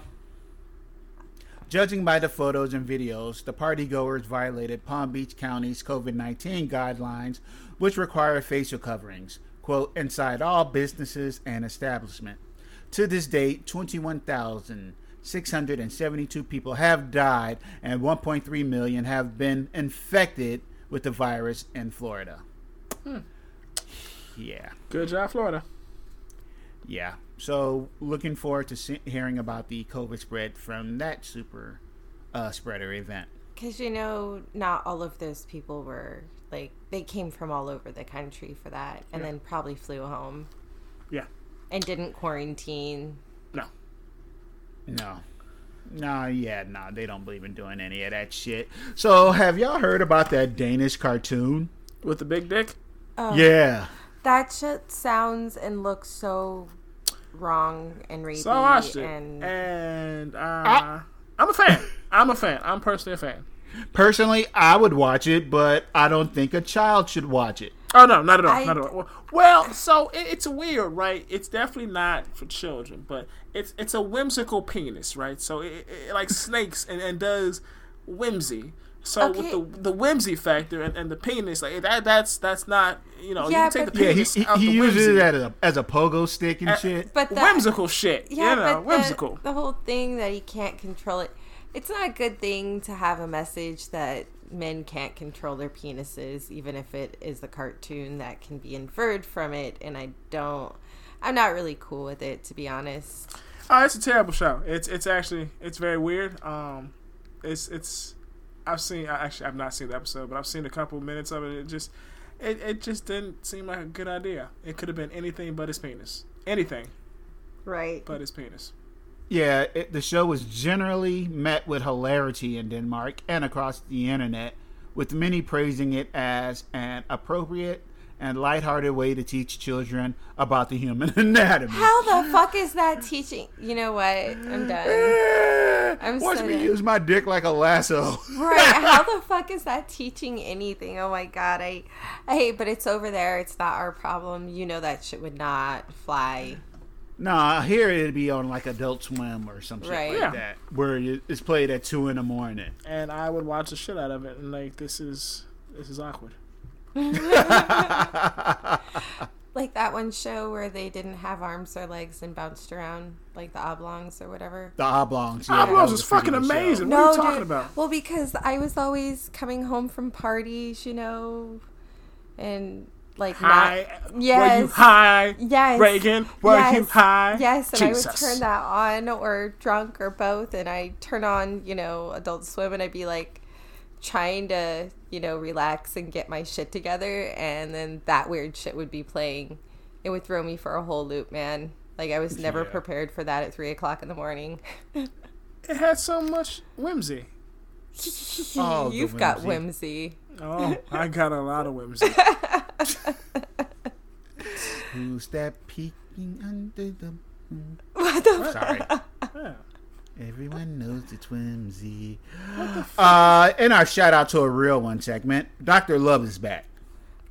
judging by the photos and videos, the party goers violated Palm Beach County's COVID 19 guidelines, which require facial coverings, quote, inside all businesses and establishment. To this date, 21,672 people have died and 1.3 million have been infected with the virus in Florida. Hmm. Yeah. Good job, Florida. Yeah. So looking forward to see, hearing about the COVID spread from that super uh, spreader event. Because, you know, not all of those people were, like, they came from all over the country for that and then probably flew home Yeah. and didn't quarantine. No. No. Nah, yeah, nah, they don't believe in doing any of that shit. So, have y'all heard about that Danish cartoon? With the big dick? Oh. Yeah. That shit sounds and looks so wrong and rapey. So I watched it. And, And uh, I'm a fan. I'm a fan. I'm personally a fan. Personally, I would watch it, but I don't think a child should watch it. Oh no, not at all, I- not at all. Well, so it, it's weird, right? It's definitely not for children, but it's it's a whimsical penis, right? So it, it like snakes and, and does whimsy. So with the the whimsy factor and, and the penis, like that that's that's not you know Yeah, you take but- the Yeah, he, he, out he the uses whimsy. it as a, as a pogo stick and Uh, shit. but the, whimsical shit. Yeah, you know, but the, whimsical. the whole thing that he can't control it. It's not a good thing to have a message that men can't control their penises, even if it is a cartoon that can be inferred from it. And I don't. I'm not really cool with it, to be honest. Oh, it's a terrible show. It's it's actually it's very weird. Um, it's it's I've seen I actually I've not seen the episode, but I've seen a couple minutes of it. It just it, it just didn't seem like a good idea. It could have been anything but his penis. Anything Right. but his penis. Yeah, it, the show was generally met with hilarity in Denmark and across the internet, with many praising it as an appropriate and lighthearted way to teach children about the human anatomy. How the fuck is that teaching? You know what? I'm done. Eh, I'm Watch so me done. use my dick like a lasso. Right? How the fuck is that teaching anything? Oh my god, I, I hate. But it's over there. It's not our problem. You know that shit would not fly. Nah, here it'd be on like Adult Swim or something Right. like Yeah. that, where it's played at two in the morning. And I would watch the shit out of it and like this is this is awkward. Like that one show where they didn't have arms or legs and bounced around, like the oblongs or whatever. The oblongs. Yeah, Oblongs that is a fucking good show. amazing. What are you talking dude. about? Well, because I was always coming home from parties, you know, and like High. not. Were you Yes. high? Yes. Reagan, were you yes. high? Yes, and I would turn that on or drunk or both, and I turn on, you know, Adult Swim, and I'd be like trying to, you know, relax and get my shit together, and then that weird shit would be playing. It would throw me for a whole loop, man. Like I was never Yeah. prepared for that at three o'clock in the morning. It had so much whimsy. Oh, You've got whimsy. whimsy. Oh, I got a lot of whimsy. Who's that peeking under the? What the Sorry. Yeah. Everyone knows it's whimsy. Uh, and our shout out to a real one segment, Dr. Love is back.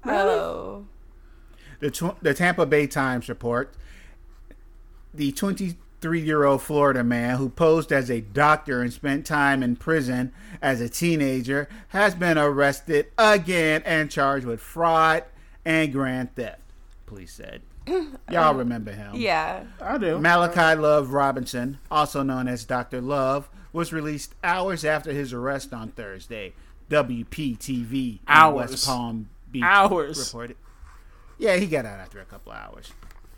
Oh. The, tw- the Tampa Bay Times report the 23 year old Florida man who posed as a doctor and spent time in prison as a teenager has been arrested again and charged with fraud and grand theft, police said. Y'all remember him. Yeah. I do. Malachi Love Robinson, also known as Dr. Love, was released hours after his arrest on Thursday. WPTV in Hours. West Palm Beach Hours. reported. Yeah, he got out after a couple of hours.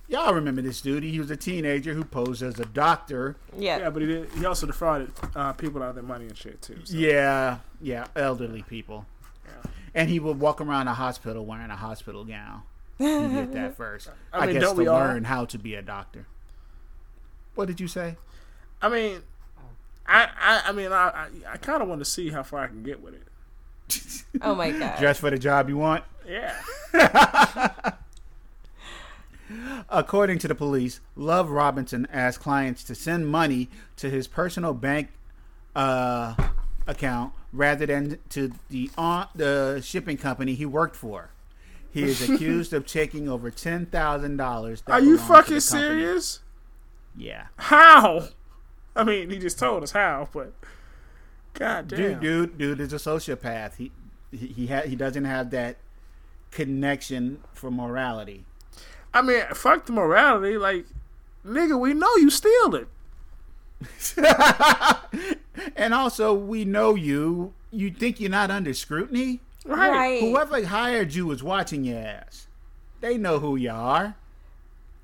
Y'all remember this dude? He was a teenager who posed as a doctor. Yeah. Yeah, but he did. He also defrauded uh, people out of their money and shit too. So. Yeah, yeah, elderly people. Yeah. And he would walk around a hospital wearing a hospital gown. He did that first. I I, mean, guess to we all? learn how to be a doctor. What did you say? I mean, I I, I mean, I I, I kind of want to see how far I can get with it. Oh my god. Dress for the job you want? Yeah. According to the police, Love Robinson asked clients to send money to his personal bank uh, account rather than to the on, the shipping company he worked for. He is accused of taking over ten thousand dollars. Are you fucking serious? Yeah, How? I mean, he just told us how, but god damn. dude, dude, dude is a sociopath. He he he, ha- he doesn't have that connection for morality. I mean, fuck the morality. Like, nigga, we know you steal it. and also, we know you. You think you're not under scrutiny? Right. Right. Whoever hired you was watching your ass. They know who you are.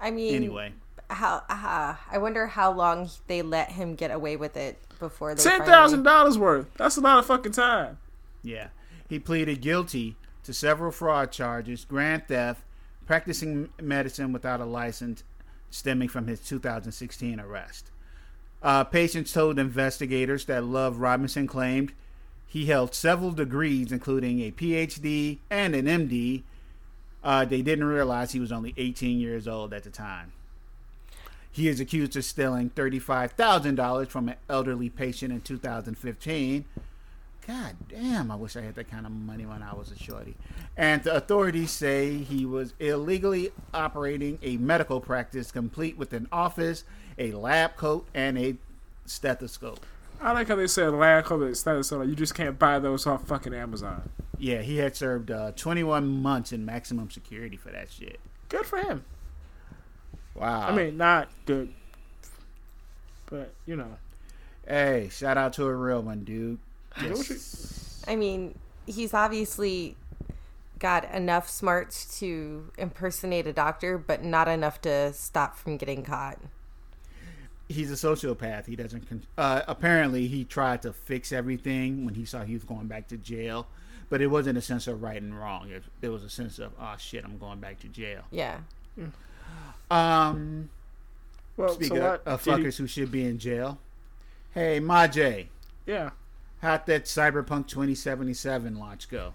I mean, Anyway, how? Uh, I wonder how long they let him get away with it before they. Ten finally- dollars worth. That's a lot of fucking time. yeah. He pleaded guilty to several fraud charges, grand theft, practicing medicine without a license stemming from his 2016 arrest. Uh, patients told investigators that Love Robinson claimed he held several degrees, including a PhD and an MD. Uh, they didn't realize he was only 18 years old at the time. He is accused of stealing $35,000 from an elderly patient in 2015. God damn, I wish I had that kind of money when I was a shorty. And the authorities say he was illegally operating a medical practice complete with an office, a lab coat, and a stethoscope. I like how they said lab coat and like You just can't buy those off fucking Amazon. Yeah, he had served uh, 21 months in maximum security for that shit. Good for him. Wow. I mean, not good, but you know. hey, shout out to a real one, dude. Yeah, what you- I mean, he's obviously got enough smarts to impersonate a doctor, but not enough to stop from getting caught. He's a sociopath. He doesn't. Con- uh, apparently, he tried to fix everything when he saw he was going back to jail, but it wasn't a sense of right and wrong. It, it was a sense of, oh shit, I'm going back to jail. Yeah. Um, Well, speak so of, what? of did he- fuckers who should be in jail. Hey, Majay, yeah, how'd that Cyberpunk 2077 launch go?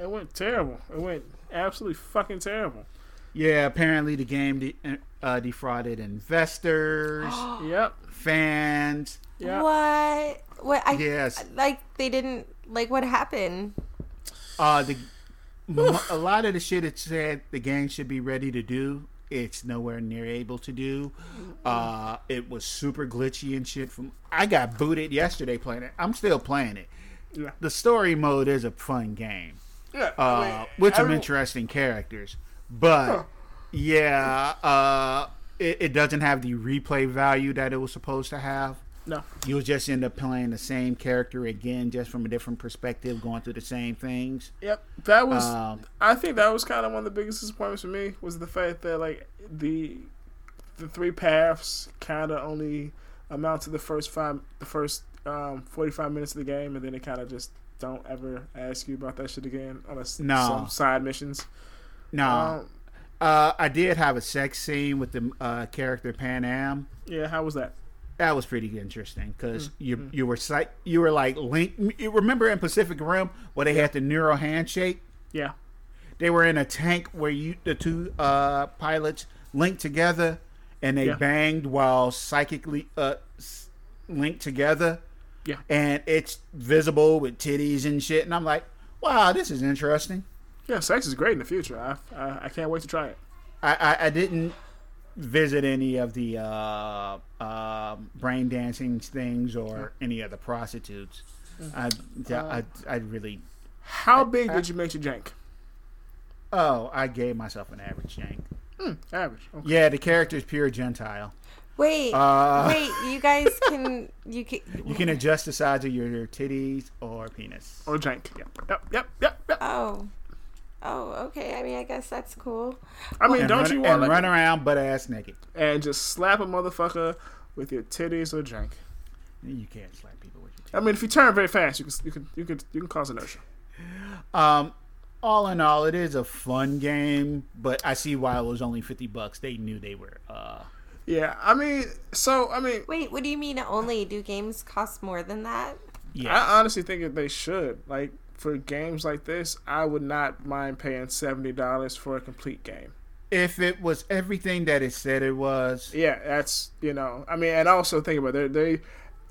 it went terrible. It went absolutely fucking terrible. Yeah, apparently the game de- uh, defrauded investors, Yep. fans. Yeah. What? What? I Yes. like they didn't like what happened. Uh, the a lot of the shit it said the game should be ready to do, it's nowhere near able to do. Uh, it was super glitchy and shit. From I got booted yesterday playing it. I'm still playing it. Yeah. The story mode is a fun game Yeah. uh, I mean, with some interesting characters, but yeah, uh, it, it doesn't have the replay value that it was supposed to have. No. You'll just end up playing the same character again, just from a different perspective, going through the same things. Yep. That was. Um, I think that was kind of one of the biggest disappointments for me was the fact that like the the three paths kind of only amount to the first five, the first um, forty five minutes of the game, and then it kind of just don't ever ask you about that shit again unless No. some side missions. No, Um, uh, I did have a sex scene with the uh, character Panam. yeah. How was that? That was pretty interesting because Mm, you you were you were like link. You remember in Pacific Rim where they had the neural handshake? Yeah. They were in a tank where you the two uh, pilots linked together and they Yeah. banged while psychically uh, linked together. Yeah. and it's visible with titties and shit. And I'm like, wow, this is interesting. Yeah. Sex is great in the future. I I, I can't wait to try it. I, I, I didn't visit any of the uh, um brain dancing things or any of the prostitutes. I, I, I really, How big did you make your jank? oh, I gave myself an average yank. Average. Okay. Yeah, the character is pure Gentile. Wait, Uh, wait. You guys can you can. You can adjust the size of your, your titties or penis. Or jank. Yep. Yep. Yep. Yep. yep. Oh. Oh, okay. I mean, I guess that's cool. I mean, And, don't run, you and want like, run around butt ass naked. and just slap a motherfucker with your titties or drink? You can't slap people with your titties. I mean, if you turn very fast, you can you can you can you can cause inertia. Um, all in all, it is a fun game, but I see why it was only fifty bucks. They knew they were. Uh, Yeah, I mean, so I mean, Wait, what do you mean only? Do games cost more than that? yeah, I honestly think that they should like for games like this. I would not mind paying seventy dollars for a complete game. if it was everything that it said it was, Yeah, that's you know, I mean, and also think about it. They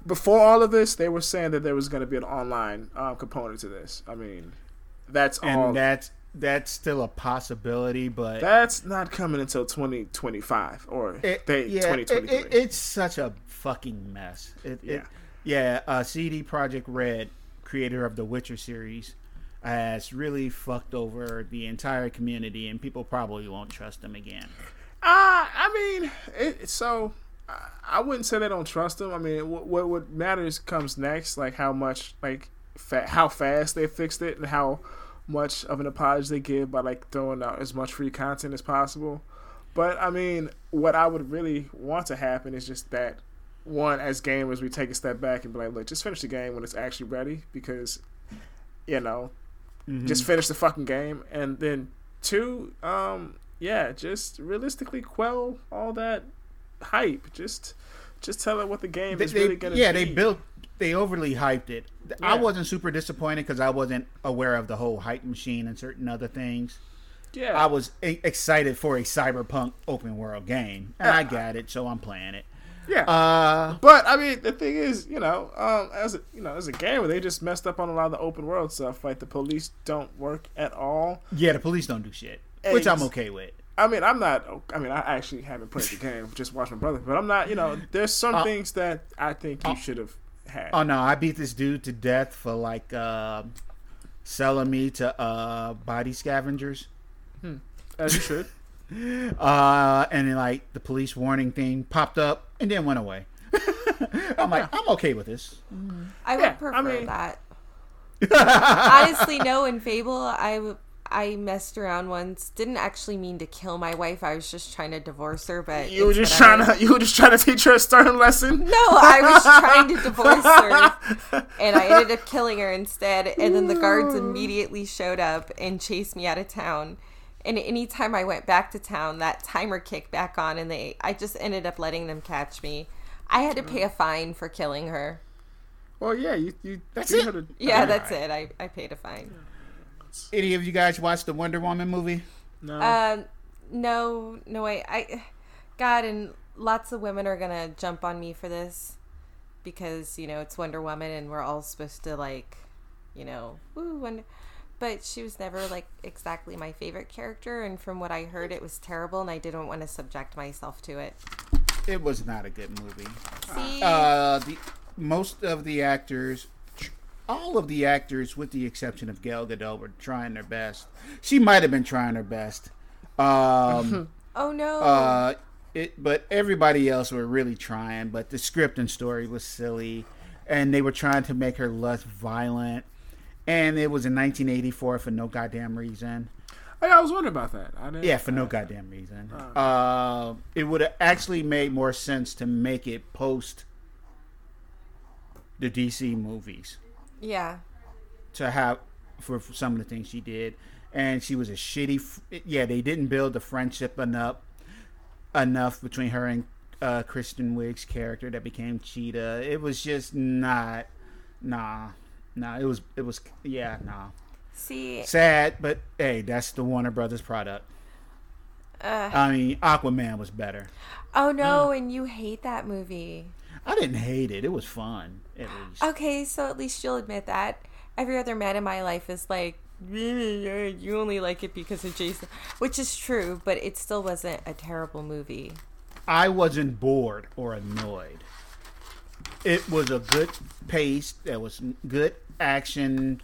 before all of this, they were saying that there was going to be an online um, component to this. I mean, that's and all. that's that's still a possibility, but that's not coming until twenty twenty five or it, they yeah, twenty it, it- it's such a fucking mess. It, Yeah. it, yeah. Uh, CD Projekt Red, creator of the Witcher series, has really fucked over the entire community, and people probably won't trust them again. Uh, I mean, it, so I, wouldn't say they don't trust them. I mean, what, what what matters comes next, like how much, like fa- how fast they fixed it, and how much of an apology they give by like throwing out as much free content as possible. But I mean, what I would really want to happen is just that one, as gamers, we take a step back and be like, look, just finish the game when it's actually ready, because you know, just finish the fucking game, and then two, um, yeah, just realistically quell all that hype. Just Just tell it what the game They, is really gonna yeah, be. they built, they overly hyped it. I wasn't super disappointed because I wasn't aware of the whole hype machine and certain other things. Yeah, I was excited for a cyberpunk open world game, and I got it, so I'm playing it. Yeah. Uh, But I mean, the thing is, you know, um, as a you know, as a gamer, they just messed up on a lot of the open world stuff. Like the police don't work at all. yeah, the police don't do shit, which I'm okay with. I mean, I'm not. I mean, I actually haven't played the game. Just watched my brother. But I'm not. You know, there's some Uh, things that I think you should have had. Oh no, I beat this dude to death for like uh, selling me to uh, body scavengers. as you should. Uh, and then like the police warning thing popped up and then went away. I'm like, I'm okay with this. I would Yeah, I prefer mean- that. Honestly, no. In Fable, I w- I messed around once. Didn't actually mean to kill my wife. I was just trying to divorce her. But You were just whatever. trying to. You were just trying to teach her a stern lesson. No, I was trying to divorce her, and I ended up killing her instead. And then the guards immediately showed up and chased me out of town. And anytime I went back to town, that timer kicked back on, and they I just ended up letting them catch me. I had to pay a fine for killing her. Well, yeah, you. you That's you it? had a- Yeah, that's it. I, I paid a fine. Any of you guys watched the Wonder Woman movie? No. Um, no, no way. I, God, and lots of women are gonna jump on me for this because you know it's Wonder Woman, and we're all supposed to like, you know, woo Wonder. But she was never like exactly my favorite character, and from what I heard, it was terrible, and I didn't want to subject myself to it. It was not a good movie. See, Uh, the most of the actors, all of the actors, with the exception of Gal Gadot, were trying their best. She might have been trying her best. Um, oh no, uh, it, but everybody else were really trying. But the script and story was silly, and they were trying to make her less violent. And it was in 1984 for no goddamn reason. Oh, I was wondering about that. I didn't. Yeah, for no goddamn reason. Uh, it would have actually made more sense to make it post the DC movies yeah. to have for, for some of the things she did, and she was a shitty. f- Yeah, they didn't build the friendship enough enough between her and uh, Kristen Wiig's character that became Cheetah. It was just not. Nah, nah. It was. It was. Yeah, nah. See, Sad, but hey, that's the Warner Brothers product. uh, I mean, Aquaman was better. oh no, and you hate that movie. I didn't hate it. It was fun, at least. Okay, so at least you'll admit that. Every other man in my life is like, you only like it because of Jason, which is true, but it still wasn't a terrible movie. I wasn't bored or annoyed. It was a good pace. There was good action.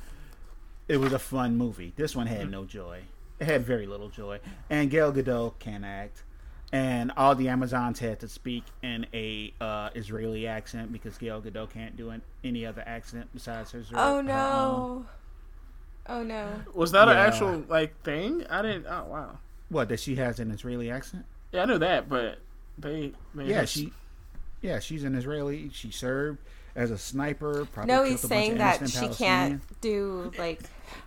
It was a fun movie. This one had no joy. It had very little joy. And Gail Gadot can act. And all the Amazons had to speak in a uh, Israeli accent because Gail Gadot can't do an, any other accent besides her. Oh her own. no. Oh no. Was that an actual like thing? I didn't. Oh wow. What that she has an Israeli accent? Yeah, I know that, but they. made Yeah, her- she. Yeah, she's an Israeli. She served as a sniper. Probably No, he's a saying that she can't do like.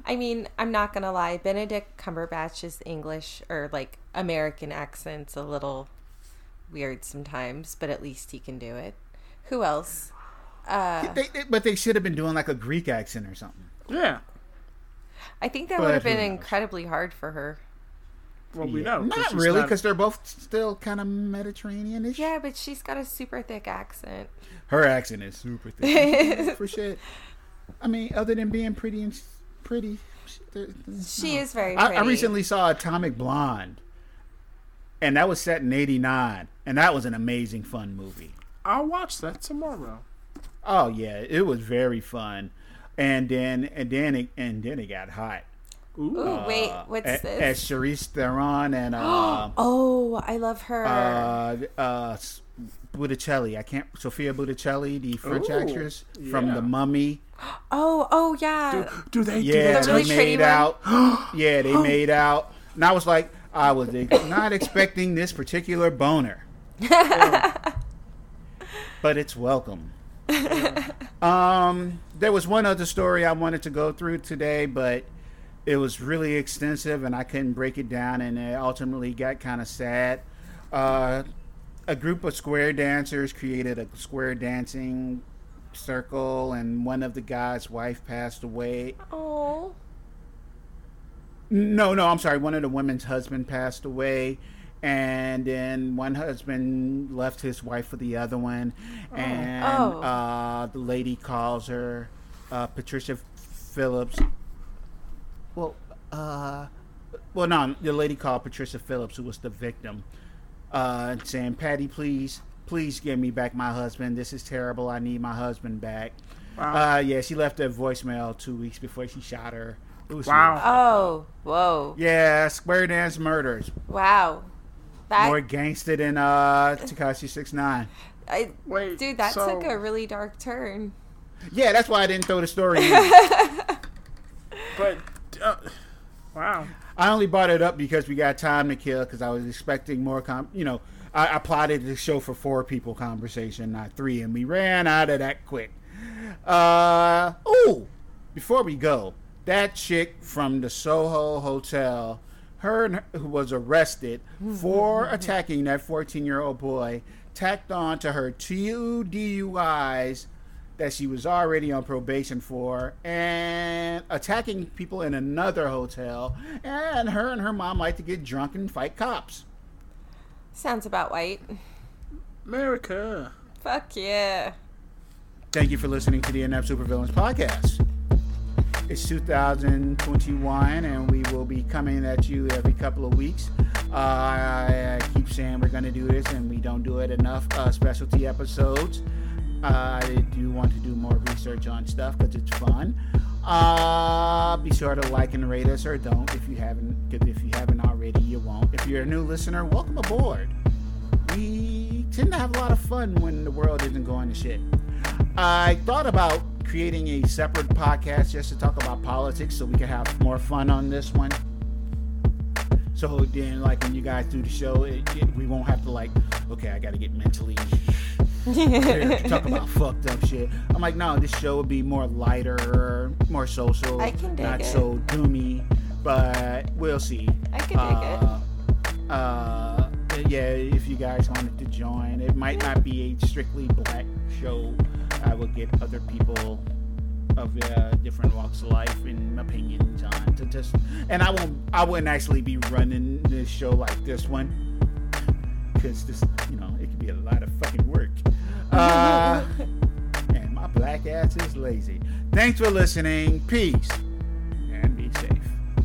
I mean, I'm not gonna lie. Benedict Cumberbatch's English or like American accent's a little weird sometimes, but at least he can do it. Who else? Uh, They, they- but they should have been doing like a Greek accent or something. Yeah. I think that But would have been incredibly hard for her. Well, we Yeah. know. 'cause Not really, because they're both still kind of Mediterranean-ish. Yeah, but she's got a super thick accent. Her accent is super thick. For shit. I mean, other than being pretty and pretty, she, there- She is very I. I recently saw Atomic Blonde, and that was set in '89, and that was an amazing, fun movie. I'll watch that tomorrow. Oh yeah, it was very fun, and then and then it and then it got hot. Ooh. Ooh, wait, Uh, what's a- this? As Charlize Theron and uh, oh, I love her. uh, uh, S- Butticelli. I can't. Sophia Butticelli, the French Ooh, actress from yeah. The Mummy. oh, oh yeah. Do they? Yeah, do The really they pretty made out. yeah, they made out. And I was like, I was not expecting this particular boner, but it's welcome. um, there was one other story I wanted to go through today, but it was really extensive and I couldn't break it down, and it ultimately got kind of sad. Uh, a group of square dancers created a square dancing circle, and one of the guys' wife passed away. Oh. No, no, I'm sorry. One of the women's husband passed away, and then one husband left his wife for the other one, and Oh. Uh, the lady calls her uh, Patricia Phillips. Well, uh, well, no, the lady called Patricia Phillips, who was the victim, uh, saying, "Patty, please, please give me back my husband. This is terrible. I need my husband back." Wow. Uh, yeah, she left a voicemail two weeks before she shot her. It was Wow. Oh. Whoa. yeah, square dance murders. Wow. That More gangster than uh Tekashi Six Nine. I, Wait, dude, that so- took a really dark turn. Yeah, that's why I didn't throw the story in. But uh, wow. I only brought it up because we got time to kill because I was expecting more com you know, I, I plotted the show for four people conversation, not three, and we ran out of that quick. Uh oh before we go, that chick from the Soho Hotel, her her- who was arrested for attacking that 14 year old boy, tacked on to her two DUIs that she was already on probation for, and attacking people in another hotel, and her and her mom like to get drunk and fight cops. Sounds about white. America. Fuck yeah. Thank you for listening to the Inept Supervillains podcast. It's 2021, and we will be coming at you every couple of weeks. Uh, I, I keep saying we're going to do this, and we don't do it enough. Uh, specialty episodes. I do want to do more research on stuff because it's fun. Uh, be sure to like and rate us, or don't if you haven't. if you haven't already, you won't. If you're a new listener, welcome aboard. We tend to have a lot of fun when the world isn't going to shit. I thought about creating a separate podcast just to talk about politics so we can have more fun on this one. So then, like, when you guys do the show, it, it, we won't have to, like, okay, I got to get mentally to talk about fucked up shit. I'm like, no, this show would be more lighter, more social, I can dig not it. so doomy, but we'll see. I can dig it. uh, yeah, if you guys wanted to join, it might not be a strictly black show. I will get other people of uh, different walks of life and opinions on to just, and I won't, I wouldn't actually be running this show like this one because this, you know, Uh, and my black ass is lazy. Thanks for listening. Peace.